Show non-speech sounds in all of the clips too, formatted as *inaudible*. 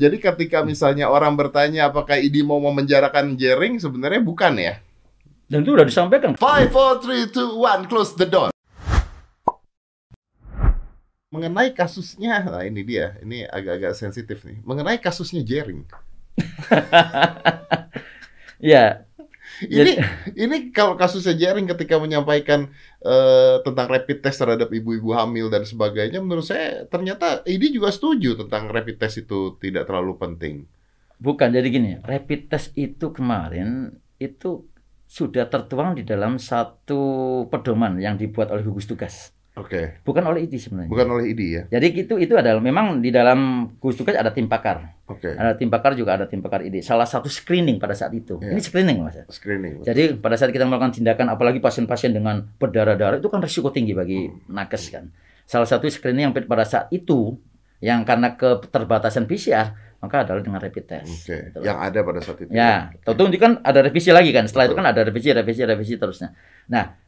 Jadi ketika misalnya orang bertanya apakah ID mau memenjarakan Jering, sebenarnya bukan ya? Dan itu udah disampaikan. Five, four, three, two, one, close the door. Mengenai kasusnya, nah ini dia, ini agak-agak sensitif nih. Mengenai kasusnya Jering, *laughs* Ya, ini ini kalau kasusnya Jering ketika menyampaikan eh, tentang rapid test terhadap ibu-ibu hamil dan sebagainya, menurut saya ternyata ID juga setuju tentang rapid test itu tidak terlalu penting. bukan jadi gini. Rapid test itu kemarin itu sudah tertuang di dalam satu pedoman yang dibuat oleh gugus tugas, Oke, bukan oleh ID sebenarnya. bukan oleh ID ya? Jadi itu itu adalah memang di dalam gugus tugas ada tim pakar, Oke, ada tim pakar juga ada tim pakar ID. Salah satu screening pada saat itu. Iya. Ini screening mas. screening. Jadi pada saat kita melakukan tindakan, apalagi pasien-pasien dengan berdarah-darah itu kan risiko tinggi bagi nakes kan. Salah satu screening yang pada saat itu yang karena keterbatasan PCR maka adalah dengan rapid test. Oke, Gitu yang ada pada saat itu. Ya, tentu ini kan ada revisi lagi kan. Setelah itu Betul. kan ada revisi, revisi, revisi terusnya. Nah,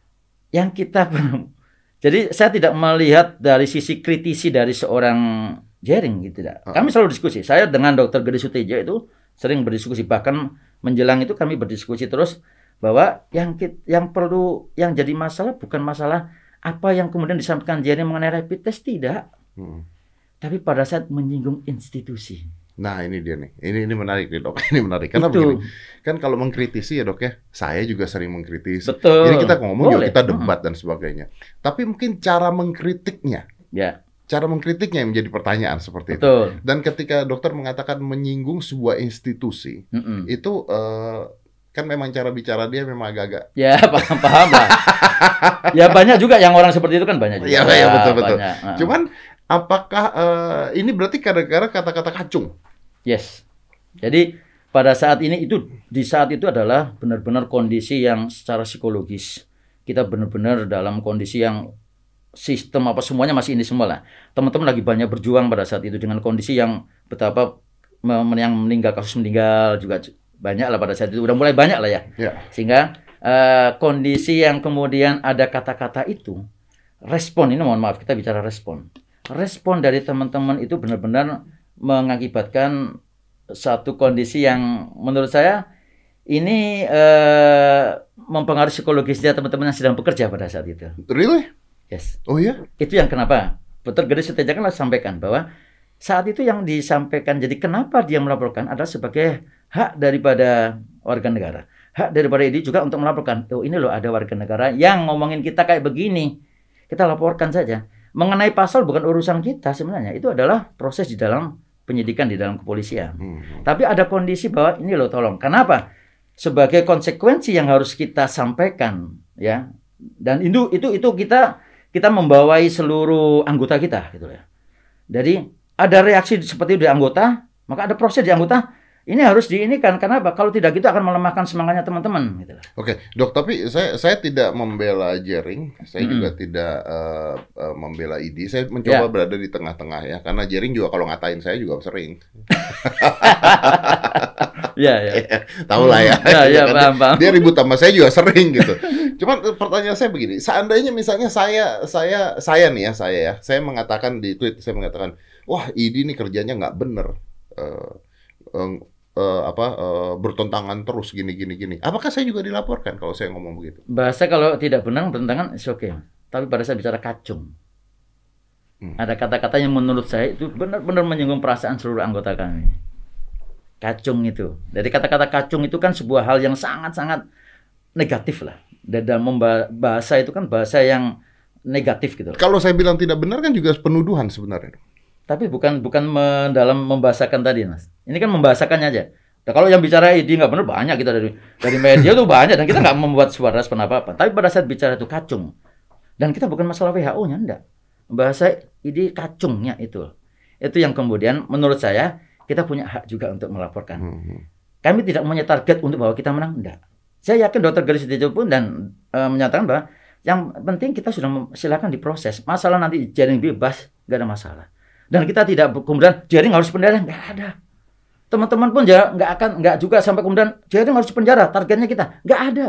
yang kita *laughs* jadi saya tidak melihat dari sisi kritisi dari seorang Jering gitu tidak. Ah. Kami selalu diskusi. Saya dengan Dr. Gede Suteja itu sering berdiskusi bahkan menjelang itu kami berdiskusi terus bahwa yang yang perlu yang jadi masalah bukan masalah apa yang kemudian disampaikan Jering mengenai rapid test tidak, Hmm. tapi pada saat menyinggung institusi. Nah ini dia nih, ini ini menarik nih dok, *laughs* ini menarik karena itu begini, kan kalau mengkritisi ya dok ya, saya juga sering mengkritisi. betul. Jadi kita ngomong Boleh. yuk kita debat dan sebagainya. Tapi mungkin cara mengkritiknya, Ya, cara mengkritiknya yang menjadi pertanyaan seperti itu. betul. Dan ketika dokter mengatakan menyinggung sebuah institusi, Mm-mm. itu eh, kan memang cara bicara dia memang agak-agak. Ya *laughs* paham paham lah. ya banyak juga yang orang seperti itu kan banyak juga. Iya, iya, betul, betul. banyak. Nah, Cuman apakah eh, ini berarti kadang-kadang kata-kata kacung? yes. Jadi pada saat ini itu di saat itu adalah benar-benar kondisi yang secara psikologis kita benar-benar dalam kondisi yang sistem apa semuanya masih ini semua lah. Teman-teman lagi banyak berjuang pada saat itu dengan kondisi yang betapa yang meninggal kasus meninggal juga banyak lah pada saat itu udah mulai banyak lah ya. Ya. Sehingga eh, kondisi yang kemudian ada kata-kata itu, respon ini mohon maaf kita bicara respon. Respon dari teman-teman itu benar-benar mengakibatkan satu kondisi yang menurut saya ini eh, mempengaruhi psikologisnya teman-teman yang sedang bekerja pada saat itu. Really? Yes. Oh ya? Itu yang kenapa? Betul Gede Suteja kan sampaikan bahwa saat itu yang disampaikan jadi kenapa dia melaporkan adalah sebagai hak daripada warga negara. Hak daripada ini juga untuk melaporkan. Oh ini loh ada warga negara yang ngomongin kita kayak begini. Kita laporkan saja. Mengenai pasal bukan urusan kita sebenarnya. Itu adalah proses di dalam penyidikan di dalam kepolisian. Hmm. Tapi ada kondisi bahwa ini loh tolong. Kenapa? Sebagai konsekuensi yang harus kita sampaikan ya. Dan itu itu itu kita kita membawai seluruh anggota kita gitu ya. Jadi ada reaksi seperti itu di anggota, maka ada proses di anggota. Ini harus diinikan kenapa? Kalau tidak gitu akan melemahkan semangatnya teman-teman gitu. Oke, dok. Tapi saya saya tidak membela Jering, saya juga tidak eh, eh, membela ID. Saya mencoba Ya. berada di tengah-tengah ya, karena Jering juga kalau ngatain saya juga sering. Iya, ya. Tahu lah *laughs* ya. Ya, ya, Kan paham, paham. Dia ribut sama saya juga sering gitu. Cuman eh, pertanyaan saya begini, seandainya misalnya saya saya saya nih ya saya ya, saya mengatakan di tweet saya mengatakan, wah ID ini kerjanya nggak bener. Eh, eh, apa eh, bertentangan terus gini gini gini. Apakah saya juga dilaporkan kalau saya ngomong begitu? Bahasa kalau tidak benar bertentangan is okay. Tapi pada saat bicara kacung. Hmm. Ada kata-kata yang menurut saya itu benar-benar menyinggung perasaan seluruh anggota kami. Kacung itu. Dari kata-kata kacung itu kan sebuah hal yang sangat-sangat negatif lah. Dan dalam bahasa itu kan bahasa yang negatif gitu. loh. Kalau saya bilang tidak benar kan juga penuduhan sebenarnya. Tapi bukan bukan dalam membahasakan tadi, Mas. Ini kan membahasakannya aja. Nah, kalau yang bicara ID nggak benar banyak kita dari dari media tuh banyak dan kita nggak membuat suara respon apa-apa. Tapi pada saat bicara itu kacung. Dan kita bukan masalah WHO-nya enggak. Bahasa ID kacungnya itu. Itu yang kemudian menurut saya kita punya hak juga untuk melaporkan. Hmm. Kami tidak punya target untuk bahwa kita menang, enggak. Saya yakin Dr. Garis Setijo pun dan eh, menyatakan bahwa yang penting kita sudah silakan diproses. Masalah nanti jaring bebas, enggak ada masalah. Dan kita tidak kemudian jaring harus penjara, enggak ada. Teman-teman pun ya nggak akan nggak juga sampai kemudian jaring harus penjara, targetnya kita nggak ada.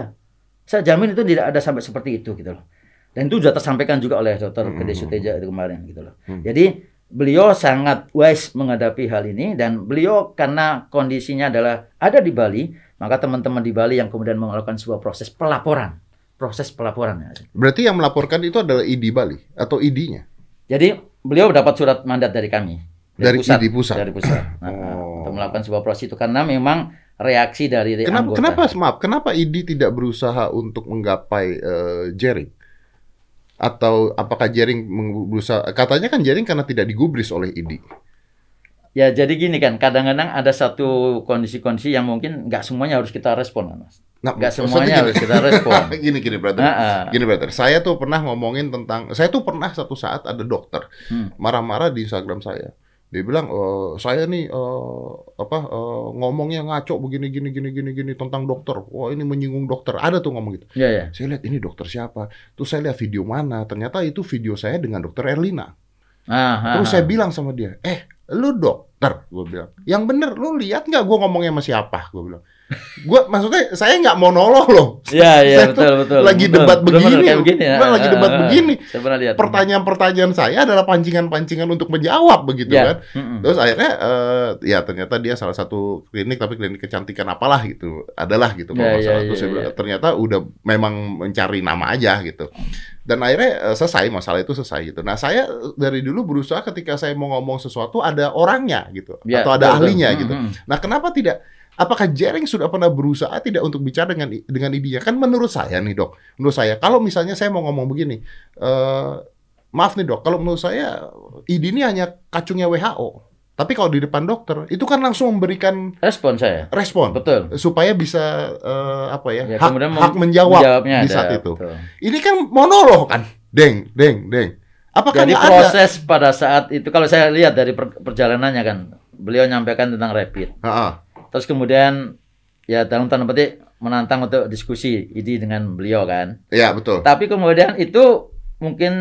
Saya jamin itu tidak ada sampai seperti itu gitu loh. Dan itu sudah tersampaikan juga oleh. Hmm. Gede Suteja itu kemarin gitu loh. Hmm. Jadi beliau sangat wise menghadapi hal ini dan beliau karena kondisinya adalah ada di Bali, maka teman-teman di Bali yang kemudian melakukan sebuah proses pelaporan, proses pelaporan. Berarti yang melaporkan itu adalah ID Bali atau ID-nya? Jadi beliau dapat surat mandat dari kami. Dari, pusat, ID pusat. Dari pusat. *clears throat* Nah, oh. Melakukan sebuah proses itu karena memang reaksi dari kenapa, anggota. Kenapa maaf, kenapa ID tidak berusaha untuk menggapai uh, jaring? Atau apakah jaring berusaha katanya kan jaring karena tidak digubris oleh ID? Ya jadi gini kan, kadang-kadang ada satu kondisi-kondisi yang mungkin nggak semuanya harus kita respon, Mas. Nah, nggak semuanya harus kita respon. *laughs* gini gini brother. Nah, uh. Gini brother. Saya tuh pernah ngomongin tentang, saya tuh pernah satu saat ada dokter hmm. marah-marah hmm. di Instagram saya dia bilang e, saya nih uh, apa uh, ngomongnya ngaco begini gini gini gini gini tentang dokter. Wah ini menyinggung dokter. Ada tuh ngomong gitu. Yeah, yeah. saya lihat ini dokter siapa? Terus saya lihat video mana? Ternyata itu video saya dengan dokter Erlina. Ah, terus ah, saya ah. bilang sama dia eh lu dokter gue bilang. Yang bener lu lihat nggak gue ngomongnya sama siapa? Gue bilang gua maksudnya saya nggak monolog loh. Iya *laughs* iya betul betul. Lagi betul, debat betul, begini, betul, begini ya. lagi debat uh, begini. lihat. Pertanyaan-pertanyaan saya adalah pancingan-pancingan untuk menjawab begitu ya. kan. Mm -mm. Terus akhirnya uh, ya ternyata dia salah satu klinik tapi klinik kecantikan apalah gitu. Adalah gitu kalau ya, ya, Terus ya, ya. ternyata udah memang mencari nama aja gitu. Dan akhirnya uh, selesai masalah itu selesai gitu. Nah saya dari dulu berusaha ketika saya mau ngomong sesuatu ada orangnya gitu ya, atau ada betul, ahlinya betul. gitu. Mm -hmm. Nah kenapa tidak Apakah Jering sudah pernah berusaha tidak untuk bicara dengan dengan idinya? Kan menurut saya nih dok, menurut saya kalau misalnya saya mau ngomong begini, uh, maaf nih dok, kalau menurut saya ID ini hanya kacungnya WHO. Tapi kalau di depan dokter itu kan langsung memberikan respon saya. Respon. Betul. Supaya bisa uh, apa ya? ya hak, hak menjawab di saat ada, itu. Betul. Ini kan monolog kan. Deng, deng, deng. Apakah Jadi proses ada? pada saat itu kalau saya lihat dari perjalanannya kan, beliau nyampaikan tentang rapid. Ha -ha. Terus kemudian ya dalam tanda petik menantang untuk diskusi ini dengan beliau kan. Iya betul. Tapi kemudian itu mungkin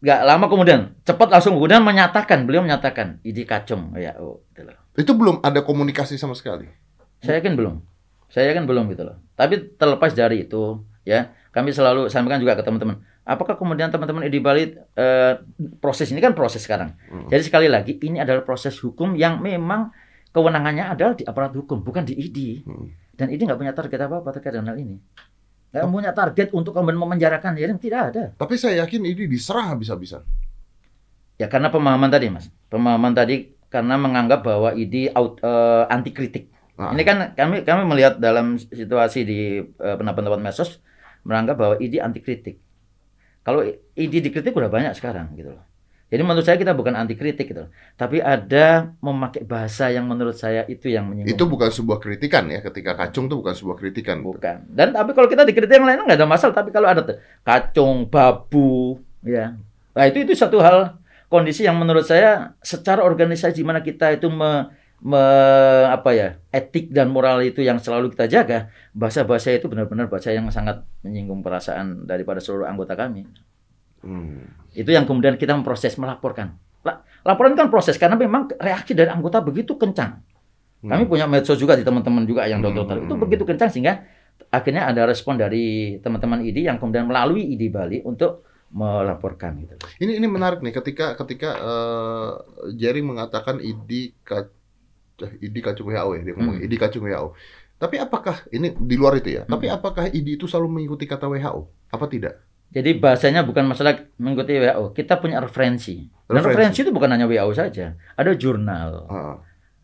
nggak lama kemudian cepat langsung kemudian menyatakan beliau menyatakan ini kacung ya oh gitu loh. Itu belum ada komunikasi sama sekali. Saya yakin belum. Saya yakin belum gitu loh. Tapi terlepas dari itu ya kami selalu sampaikan juga ke teman-teman. Apakah kemudian teman-teman di Bali eh, proses ini kan proses sekarang. Hmm. Jadi sekali lagi ini adalah proses hukum yang memang kewenangannya adalah di aparat hukum, bukan di ID. Hmm. Dan ID nggak punya target apa-apa terkait dengan hal ini. Nggak oh. punya target untuk kemudian memenjarakan ya tidak ada. Tapi saya yakin ID diserang habis-habisan. Ya karena pemahaman tadi mas, pemahaman tadi karena menganggap bahwa ID out, uh, anti kritik. Nah. Ini kan kami kami melihat dalam situasi di uh, pendapat-pendapat medsos menganggap bahwa ID anti kritik. Kalau ID dikritik udah banyak sekarang gitu loh. Jadi menurut saya kita bukan anti kritik gitu. Tapi ada memakai bahasa yang menurut saya itu yang menyinggung. Itu bukan sebuah kritikan ya. Ketika kacung itu bukan sebuah kritikan. Bukan. Dan tapi kalau kita dikritik yang lain nggak ada masalah. Tapi kalau ada kacung, babu, ya. Nah itu itu satu hal kondisi yang menurut saya secara organisasi mana kita itu me, me, apa ya etik dan moral itu yang selalu kita jaga bahasa bahasa itu benar-benar bahasa yang sangat menyinggung perasaan daripada seluruh anggota kami. Hmm. Itu yang kemudian kita memproses melaporkan. Laporan kan proses karena memang reaksi dari anggota begitu kencang. Hmm. Kami punya medsos juga di teman-teman juga yang dokter hmm. itu begitu kencang sehingga akhirnya ada respon dari teman-teman ID yang kemudian melalui ID Bali untuk melaporkan gitu. Ini ini menarik nih ketika ketika uh, Jerry mengatakan ID ID kacung WHO ya dia ngomong hmm. ID kacung WHO. Tapi apakah ini di luar itu ya? Hmm. Tapi apakah ID itu selalu mengikuti kata WHO? Apa tidak? Jadi bahasanya bukan masalah mengikuti WHO. Kita punya referensi. Dan referensi, referensi itu bukan hanya WHO saja. Ada jurnal. Uh.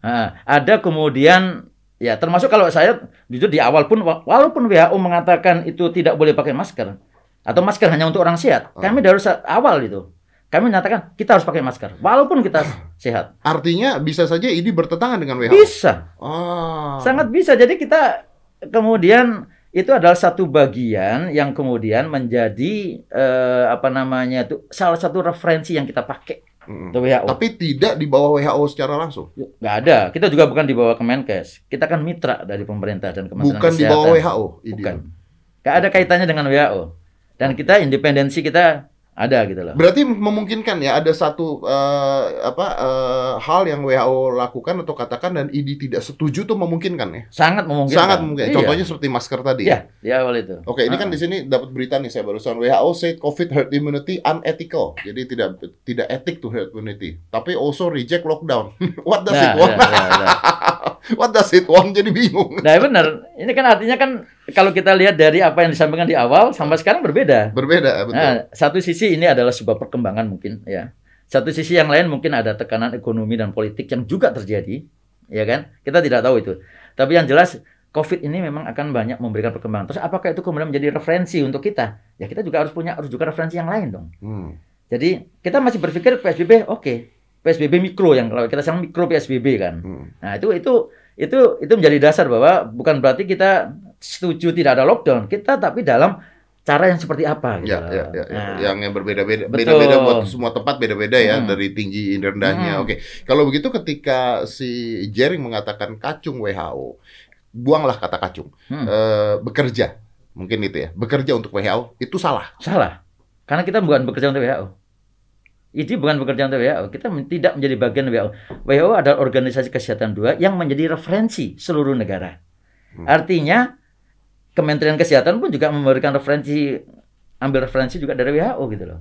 Nah, ada kemudian ya termasuk kalau saya jujur di awal pun walaupun WHO mengatakan itu tidak boleh pakai masker atau masker hanya untuk orang sehat, uh. kami dari awal itu kami menyatakan kita harus pakai masker walaupun kita sehat. Artinya bisa saja ini bertentangan dengan WHO. Bisa. Oh. Sangat bisa. Jadi kita kemudian itu adalah satu bagian yang kemudian menjadi eh, apa namanya itu salah satu referensi yang kita pakai hmm. WHO. Tapi tidak di bawah WHO secara langsung. Nggak ada. Kita juga bukan di bawah Kemenkes. Kita kan mitra dari pemerintah dan Kementerian bukan Kesehatan. Bukan di bawah WHO. Bukan. Nggak ada kaitannya dengan WHO. Dan kita independensi kita ada gitu loh. Berarti memungkinkan ya ada satu eh, apa eh, hal yang WHO lakukan atau katakan dan ID tidak setuju tuh memungkinkan ya. Sangat memungkinkan. Sangat mungkin. Iya. Contohnya seperti masker tadi. Iya, di awal itu. Oke, ini kan Ah. di sini dapat berita nih saya barusan WHO said COVID herd immunity unethical. Jadi tidak tidak etik to herd immunity. Tapi also reject lockdown. *laughs* What does Nah, it want? nah, nah, nah. What does it want? Jadi bingung. Nah, benar. Ini kan artinya kan kalau kita lihat dari apa yang disampaikan di awal sampai sekarang berbeda. Berbeda, betul. Nah, satu sisi ini adalah sebuah perkembangan mungkin ya. Satu sisi yang lain mungkin ada tekanan ekonomi dan politik yang juga terjadi, ya kan? Kita tidak tahu itu. Tapi yang jelas COVID ini memang akan banyak memberikan perkembangan. Terus apakah itu kemudian menjadi referensi untuk kita? Ya kita juga harus punya harus juga referensi yang lain dong. Hmm. Jadi kita masih berpikir PSBB oke. PSBB mikro yang kalau kita sekarang mikro PSBB kan. Hmm. Nah, itu itu itu itu menjadi dasar bahwa bukan berarti kita setuju tidak ada lockdown. Kita tapi dalam cara yang seperti apa gitu. Ya, ya, ya, ya. Nah, yang yang berbeda-beda, beda-beda buat semua tempat beda-beda ya Hmm. dari tinggi rendahnya. Hmm. Oke, kalau begitu ketika si Jering mengatakan kacung WHO, buanglah kata kacung, hmm, Eh, bekerja, mungkin itu ya, bekerja untuk WHO itu salah. salah. Karena kita bukan bekerja untuk WHO. Ini bukan bekerja untuk WHO. Kita tidak menjadi bagian WHO. WHO adalah organisasi kesehatan dua yang menjadi referensi seluruh negara. Hmm. Artinya Kementerian Kesehatan pun juga memberikan referensi ambil referensi juga dari WHO gitu loh.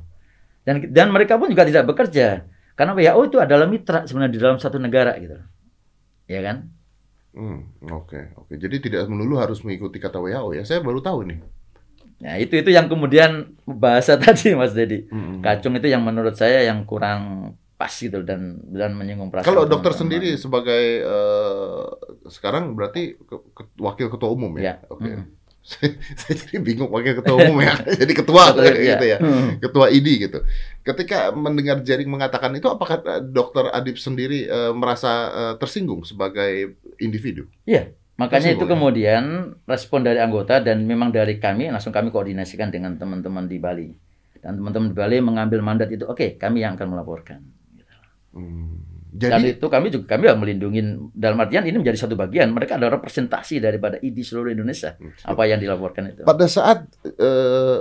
Dan dan mereka pun juga tidak bekerja karena WHO itu adalah mitra sebenarnya di dalam satu negara gitu loh. Ya kan? Hmm, oke, oke. Jadi tidak melulu harus mengikuti kata WHO ya. Saya baru tahu nih. Nah, itu itu yang kemudian bahasa *laughs* tadi Mas Dedi. Hmm. Kacung itu yang menurut saya yang kurang pas gitu dan dan menyinggung perasaan. Kalau dokter teman-teman. sendiri sebagai eh, sekarang berarti ke- ke- wakil ketua umum ya? Ya. Oke. Mm. Saya jadi bingung wakil ketua umum ya. *laughs* jadi ketua Betul, gitu ya. Hmm. Ketua ID gitu. Ketika mendengar Jaring mengatakan itu apakah eh, dokter Adib sendiri eh, merasa eh, tersinggung sebagai individu? Makanya itu Tersinggung, ya? kemudian respon dari anggota dan memang dari kami langsung kami koordinasikan dengan teman-teman di Bali. Dan teman-teman di Bali mengambil mandat itu, oke, kami yang akan melaporkan. Hmm. Dan Jadi itu kami juga kami melindungi dalam artian ini menjadi satu bagian. Mereka adalah representasi daripada ID seluruh Indonesia. Apa yang dilaporkan itu. pada saat eh,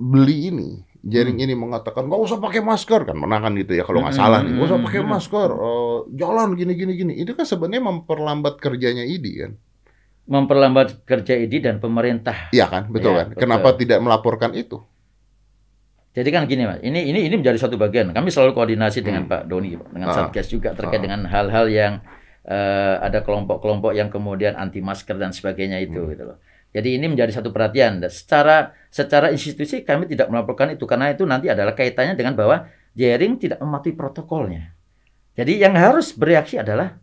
beli ini Jaring Hmm. ini mengatakan nggak usah pakai masker kan menangan gitu ya kalau nggak Hmm, salah nih nggak usah hmm, pakai hmm. masker eh, jalan gini gini gini itu kan sebenarnya memperlambat kerjanya ID kan Memperlambat kerja ID dan pemerintah. iya kan betul Iya, kan betul. kenapa tidak melaporkan itu Jadi kan gini mas, ini ini ini menjadi satu bagian. Kami selalu koordinasi dengan Hmm. Pak Doni, dengan Ah. Satgas juga terkait Ah. dengan hal-hal yang eh, ada kelompok-kelompok yang kemudian anti masker dan sebagainya itu Hmm. gitu loh. Jadi ini menjadi satu perhatian. Dan secara secara institusi kami tidak melaporkan itu karena itu nanti adalah kaitannya dengan bahwa jaring tidak mematuhi protokolnya. Jadi yang harus bereaksi adalah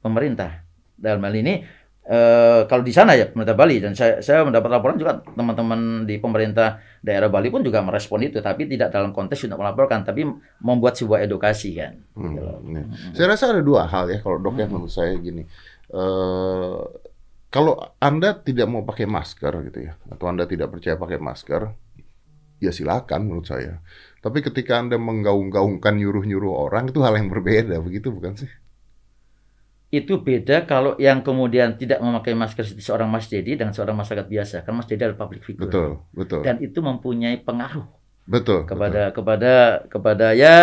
pemerintah. Dalam hal ini eh, kalau di sana ya pemerintah Bali dan saya saya mendapat laporan juga teman-teman di pemerintah daerah Bali pun juga merespon itu tapi tidak dalam konteks untuk melaporkan tapi membuat sebuah edukasi kan. Hmm, Gitu loh. iya. Hmm. saya rasa ada dua hal ya kalau dok ya Hmm. menurut saya gini Eh, kalau anda tidak mau pakai masker gitu ya atau anda tidak percaya pakai masker ya silakan menurut saya tapi ketika anda menggaung-gaungkan nyuruh-nyuruh orang itu hal yang berbeda begitu bukan sih Itu beda kalau yang kemudian tidak memakai masker seperti seorang Mas Dedi dan seorang masyarakat biasa. Kan Mas Dedi adalah public figure. betul betul Dan itu mempunyai pengaruh betul kepada kepada kepada ya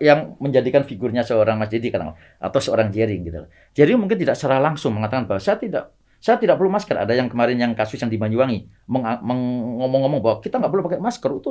yang menjadikan figurnya seorang Mas Dedi kan atau seorang Jering gitu. Jering mungkin tidak secara langsung mengatakan bahwa saya tidak saya tidak perlu masker. Ada yang kemarin yang kasus yang di Banyuwangi meng- meng- ngomong-ngomong bahwa kita nggak perlu pakai masker itu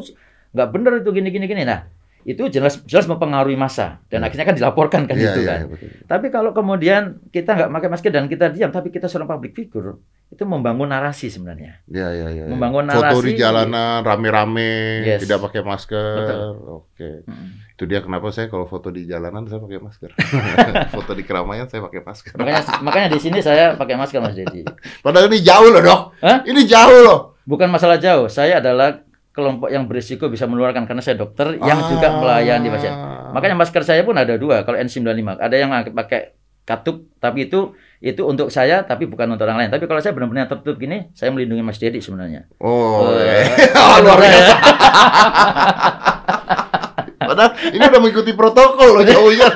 nggak benar itu gini gini gini. Nah itu jelas jelas mempengaruhi masa dan Hmm. akhirnya kan dilaporkan kan Iya, itu iya, kan. betul. Tapi kalau kemudian kita nggak pakai masker dan kita diam, tapi kita seorang public figure, itu membangun narasi sebenarnya. Iya, iya, iya. Membangun Foto di narasi. jalanan rame-rame, Yes. tidak pakai masker. Betul. Oke. Mm. Itu dia kenapa saya kalau foto di jalanan saya pakai masker. *laughs* foto di keramaian saya pakai masker. Makanya makanya di sini saya pakai masker Mas Dedi. *laughs* Padahal ini jauh loh, Dok. Hah? Ini jauh loh. Bukan masalah jauh, saya adalah kelompok yang berisiko bisa menularkan karena saya dokter yang Ah. juga melayani pasien. Makanya masker saya pun ada dua, kalau N95. Ada yang pakai katup, tapi itu itu untuk saya, tapi bukan untuk orang lain. Tapi kalau saya benar-benar tertutup gini, saya melindungi Mas Dedi sebenarnya. Oh, Eh, *laughs* oh, luar ya. biasa. Padahal ini udah mengikuti protokol loh jauhnya.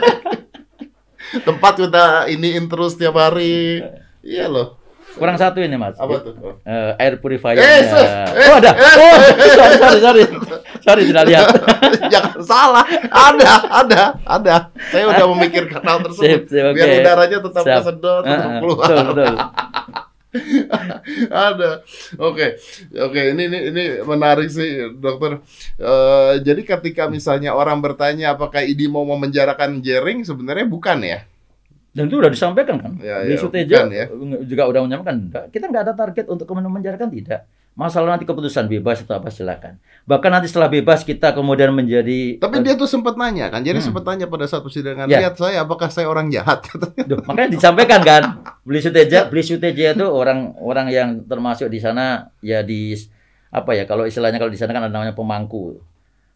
*laughs* Tempat kita iniin terus tiap hari. Iya loh. Kurang satu ini mas. Apa tuh? Eh, air purifier. Eh, sus! Eh, oh ada. Oh, sorry, sorry, sorry. Sorry tidak lihat. *laughs* Jangan salah. Ada, ada, ada. Saya udah memikirkan hal tersebut. Sip, sip, oke. Biar udaranya tetap Siap. kesedot, tetap Eh, eh, keluar. betul, betul. *laughs* ada. Oke. Oke, ini ini ini menarik sih, Dokter. Eh, jadi ketika misalnya orang bertanya apakah ID mau memenjarakan Jering, sebenarnya bukan ya? Dan itu udah disampaikan kan? Ya, Di ya, Suteja ya. juga udah menyampaikan, "Enggak, kita nggak ada target untuk menjarakan tidak. Masalah nanti keputusan bebas atau apa silakan. Bahkan nanti setelah bebas kita kemudian menjadi Tapi dia tuh sempat nanya kan, jadi Hmm. sempat tanya pada saat persidangan, Ya. lihat saya apakah saya orang jahat? *laughs* Duh, makanya disampaikan kan. Beli Suteja, beli Suteja itu orang orang yang termasuk di sana ya di apa ya kalau istilahnya kalau di sana kan ada namanya pemangku.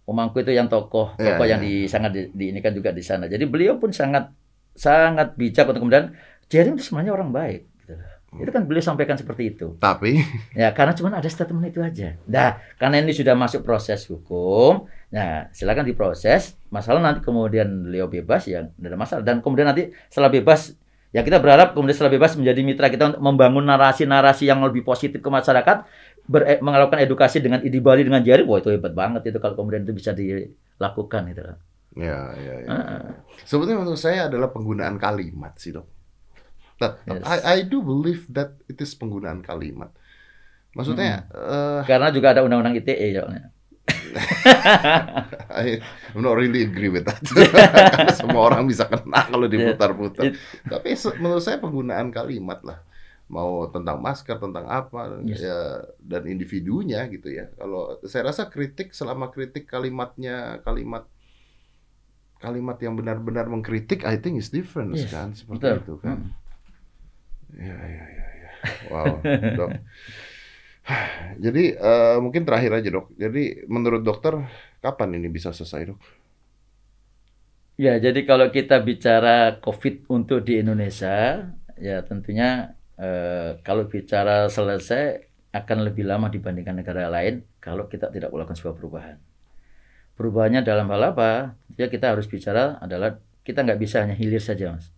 Pemangku itu yang tokoh, Ya, tokoh ya. yang di sangat di, di ini kan juga di sana. Jadi beliau pun sangat sangat bijak untuk kemudian Jerry itu sebenarnya orang baik. Gitu. loh. Itu kan beliau sampaikan seperti itu. Tapi *laughs* Ya, karena cuma ada statement itu aja. Nah, karena ini sudah masuk proses hukum, nah silakan diproses. Masalah nanti kemudian beliau bebas ya tidak ada masalah. Dan kemudian nanti setelah bebas, ya kita berharap kemudian setelah bebas menjadi mitra kita untuk membangun narasi-narasi yang lebih positif ke masyarakat, ber- eh, melakukan edukasi dengan Idi Bali dengan jari, wah itu hebat banget itu kalau kemudian itu bisa dilakukan itu. Ya ya ya. Ah, Sebetulnya menurut saya adalah penggunaan kalimat sih, Dok. Nah, Yes. I, I do believe that it is penggunaan kalimat. Maksudnya eh, karena juga ada undang-undang ITE soalnya. *laughs* I, I'm not really agree with that. *laughs* Semua orang bisa kena kalau diputar-putar. It- Tapi menurut saya penggunaan kalimat lah. Mau tentang masker, tentang apa, Yes. ya dan individunya gitu ya. Kalau saya rasa kritik selama kritik kalimatnya kalimat kalimat yang benar-benar mengkritik, I think is different Yes, kan, seperti Betul. itu kan. Hmm. Ya, ya, ya, ya. Wow, dok. *sighs* Jadi eh, mungkin terakhir aja dok. Jadi menurut dokter kapan ini bisa selesai dok? Ya, jadi kalau kita bicara COVID untuk di Indonesia, ya tentunya eh, kalau bicara selesai akan lebih lama dibandingkan negara lain kalau kita tidak melakukan sebuah perubahan. Perubahannya dalam hal apa? Ya kita harus bicara adalah kita nggak bisa hanya hilir saja, mas.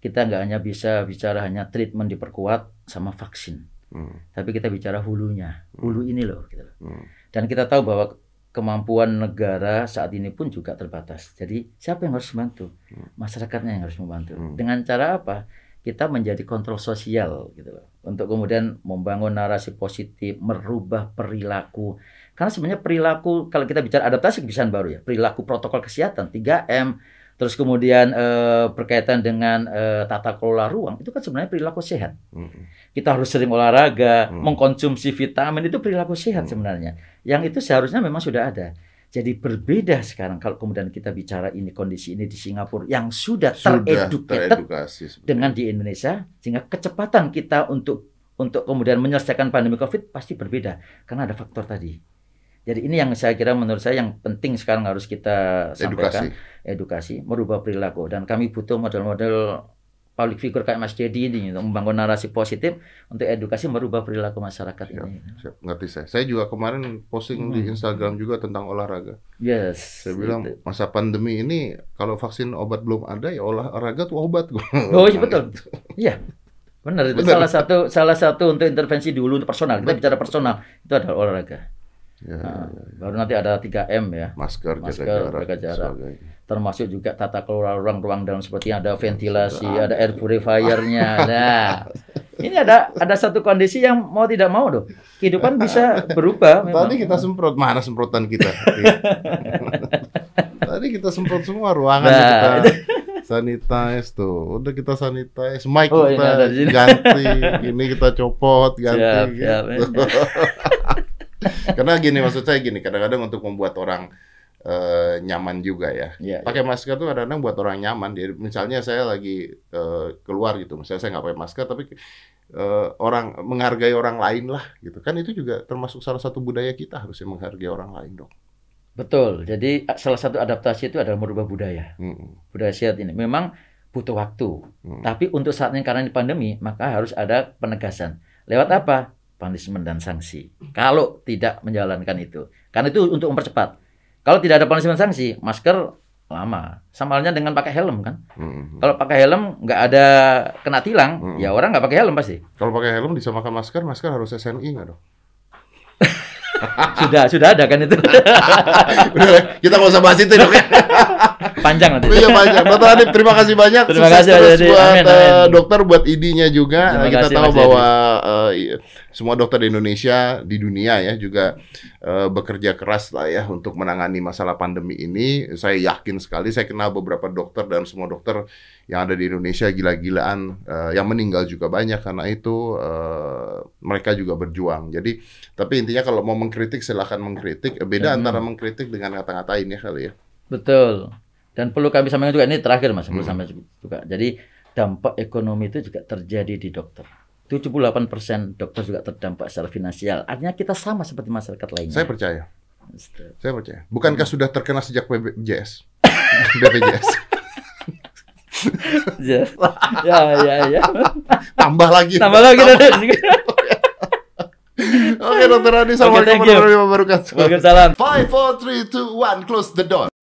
Kita nggak hanya bisa bicara hanya treatment diperkuat sama vaksin, Hmm, tapi kita bicara hulunya, hulu ini loh. Gitu loh. hmm, Dan kita tahu bahwa kemampuan negara saat ini pun juga terbatas. Jadi siapa yang harus membantu? Hmm. Masyarakatnya yang harus membantu. Hmm. Dengan cara apa? Kita menjadi kontrol sosial gitu loh. Untuk kemudian membangun narasi positif, merubah perilaku. Karena sebenarnya perilaku kalau kita bicara adaptasi kebiasaan baru ya, perilaku protokol kesehatan 3M, terus kemudian eh, berkaitan dengan eh, tata kelola ruang, itu kan sebenarnya perilaku sehat hmm. kita harus sering olahraga, Hmm. mengkonsumsi vitamin itu perilaku sehat Hmm. sebenarnya. Yang itu seharusnya memang sudah ada. Jadi berbeda sekarang kalau kemudian kita bicara ini kondisi ini di Singapura yang sudah, Sudah teredukasi. dengan di Indonesia sehingga kecepatan kita untuk untuk kemudian menyelesaikan pandemi Covid pasti berbeda karena ada faktor tadi. Jadi ini yang saya kira menurut saya yang penting sekarang harus kita sampaikan edukasi. edukasi, merubah perilaku dan kami butuh model-model public figure kayak Mas Dedi ini untuk membangun narasi positif untuk edukasi merubah perilaku masyarakat Siap. ini. Siap, ngerti saya. Saya juga kemarin posting di Hmm. Instagram juga tentang olahraga. Yes. Saya bilang itu. masa pandemi ini kalau vaksin obat belum ada ya olahraga tuh obat. *laughs* Oh iya betul. Iya. Benar itu Benar. salah satu salah satu untuk intervensi dulu untuk personal. Kita bicara personal itu adalah olahraga. Ya, Nah, baru nanti ada 3M ya. masker, Masker, jaga jarak, jaga jarak. sebagainya. termasuk juga tata kelola ruang-ruang dalam seperti ada ventilasi, Sudah ada air purifiernya. *laughs* Nah, ini ada ada satu kondisi yang mau tidak mau loh, kehidupan bisa berubah. *laughs* memang. Tadi kita semprot mana semprotan kita? *laughs* Tadi kita semprot semua ruangan Nah, kita sanitize tuh. Udah kita sanitize, mic Oh, ini kita ganti, ini kita copot, ganti Siap, gitu. siap. *laughs* Karena gini maksud saya gini, kadang-kadang untuk membuat orang eh, nyaman juga ya. Ya, Pakai masker tuh kadang-kadang buat orang nyaman. Jadi misalnya saya lagi eh, keluar gitu, misalnya saya nggak pakai masker, tapi eh, orang menghargai orang lain lah gitu. Kan itu juga termasuk salah satu budaya kita harusnya menghargai orang lain dong. betul. Jadi salah satu adaptasi itu adalah merubah budaya, Mm, budaya sehat ini. Memang butuh waktu, mm. tapi untuk saat ini karena ini pandemi, maka harus ada penegasan. Lewat apa? Punishment dan sanksi. Kalau tidak menjalankan itu, karena itu untuk mempercepat. Kalau tidak ada punishment sanksi, masker lama. Sama halnya dengan pakai helm kan. Hmm. Kalau pakai helm nggak ada kena tilang, Hmm. ya orang nggak pakai helm pasti. Kalau pakai helm disamakan masker, masker harus SNI nggak dong? *laughs* Sudah sudah ada kan itu. Udah, *laughs* kita nggak usah bahas itu dong *laughs* ya. Panjang nanti. Iya banyak. Dokter Adip, terima kasih banyak. Terima Sukses kasih, terus buat Amin, eh, amin. dokter, buat ID-nya juga. Terima kita kasih, tahu bahwa i- semua dokter di Indonesia, di dunia ya juga eh, bekerja keras lah ya untuk menangani masalah pandemi ini. Saya yakin sekali. Saya kenal beberapa dokter dan semua dokter yang ada di Indonesia gila-gilaan. eh, yang meninggal juga banyak karena itu eh, mereka juga berjuang. Jadi, tapi intinya kalau mau mengkritik silahkan mengkritik. Beda Hmm. antara mengkritik dengan ngata-ngatain ya kali ya. Betul. Dan perlu kami sampaikan juga ini terakhir Mas, perlu Hmm. sampaikan juga. Jadi dampak ekonomi itu juga terjadi di dokter. 78% dokter juga terdampak secara finansial. Artinya kita sama seperti masyarakat lainnya. Saya percaya. Saya percaya. Bukankah sudah terkena sejak BPJS? *laughs* BPJS. *laughs* ya, ya, ya, ya. Tambah lagi. Tambah lagi. *laughs* Oke, Dokter Adi. Assalamualaikum warahmatullahi wabarakatuh. Waalaikumsalam. Five, four, three, two, one. Close the door.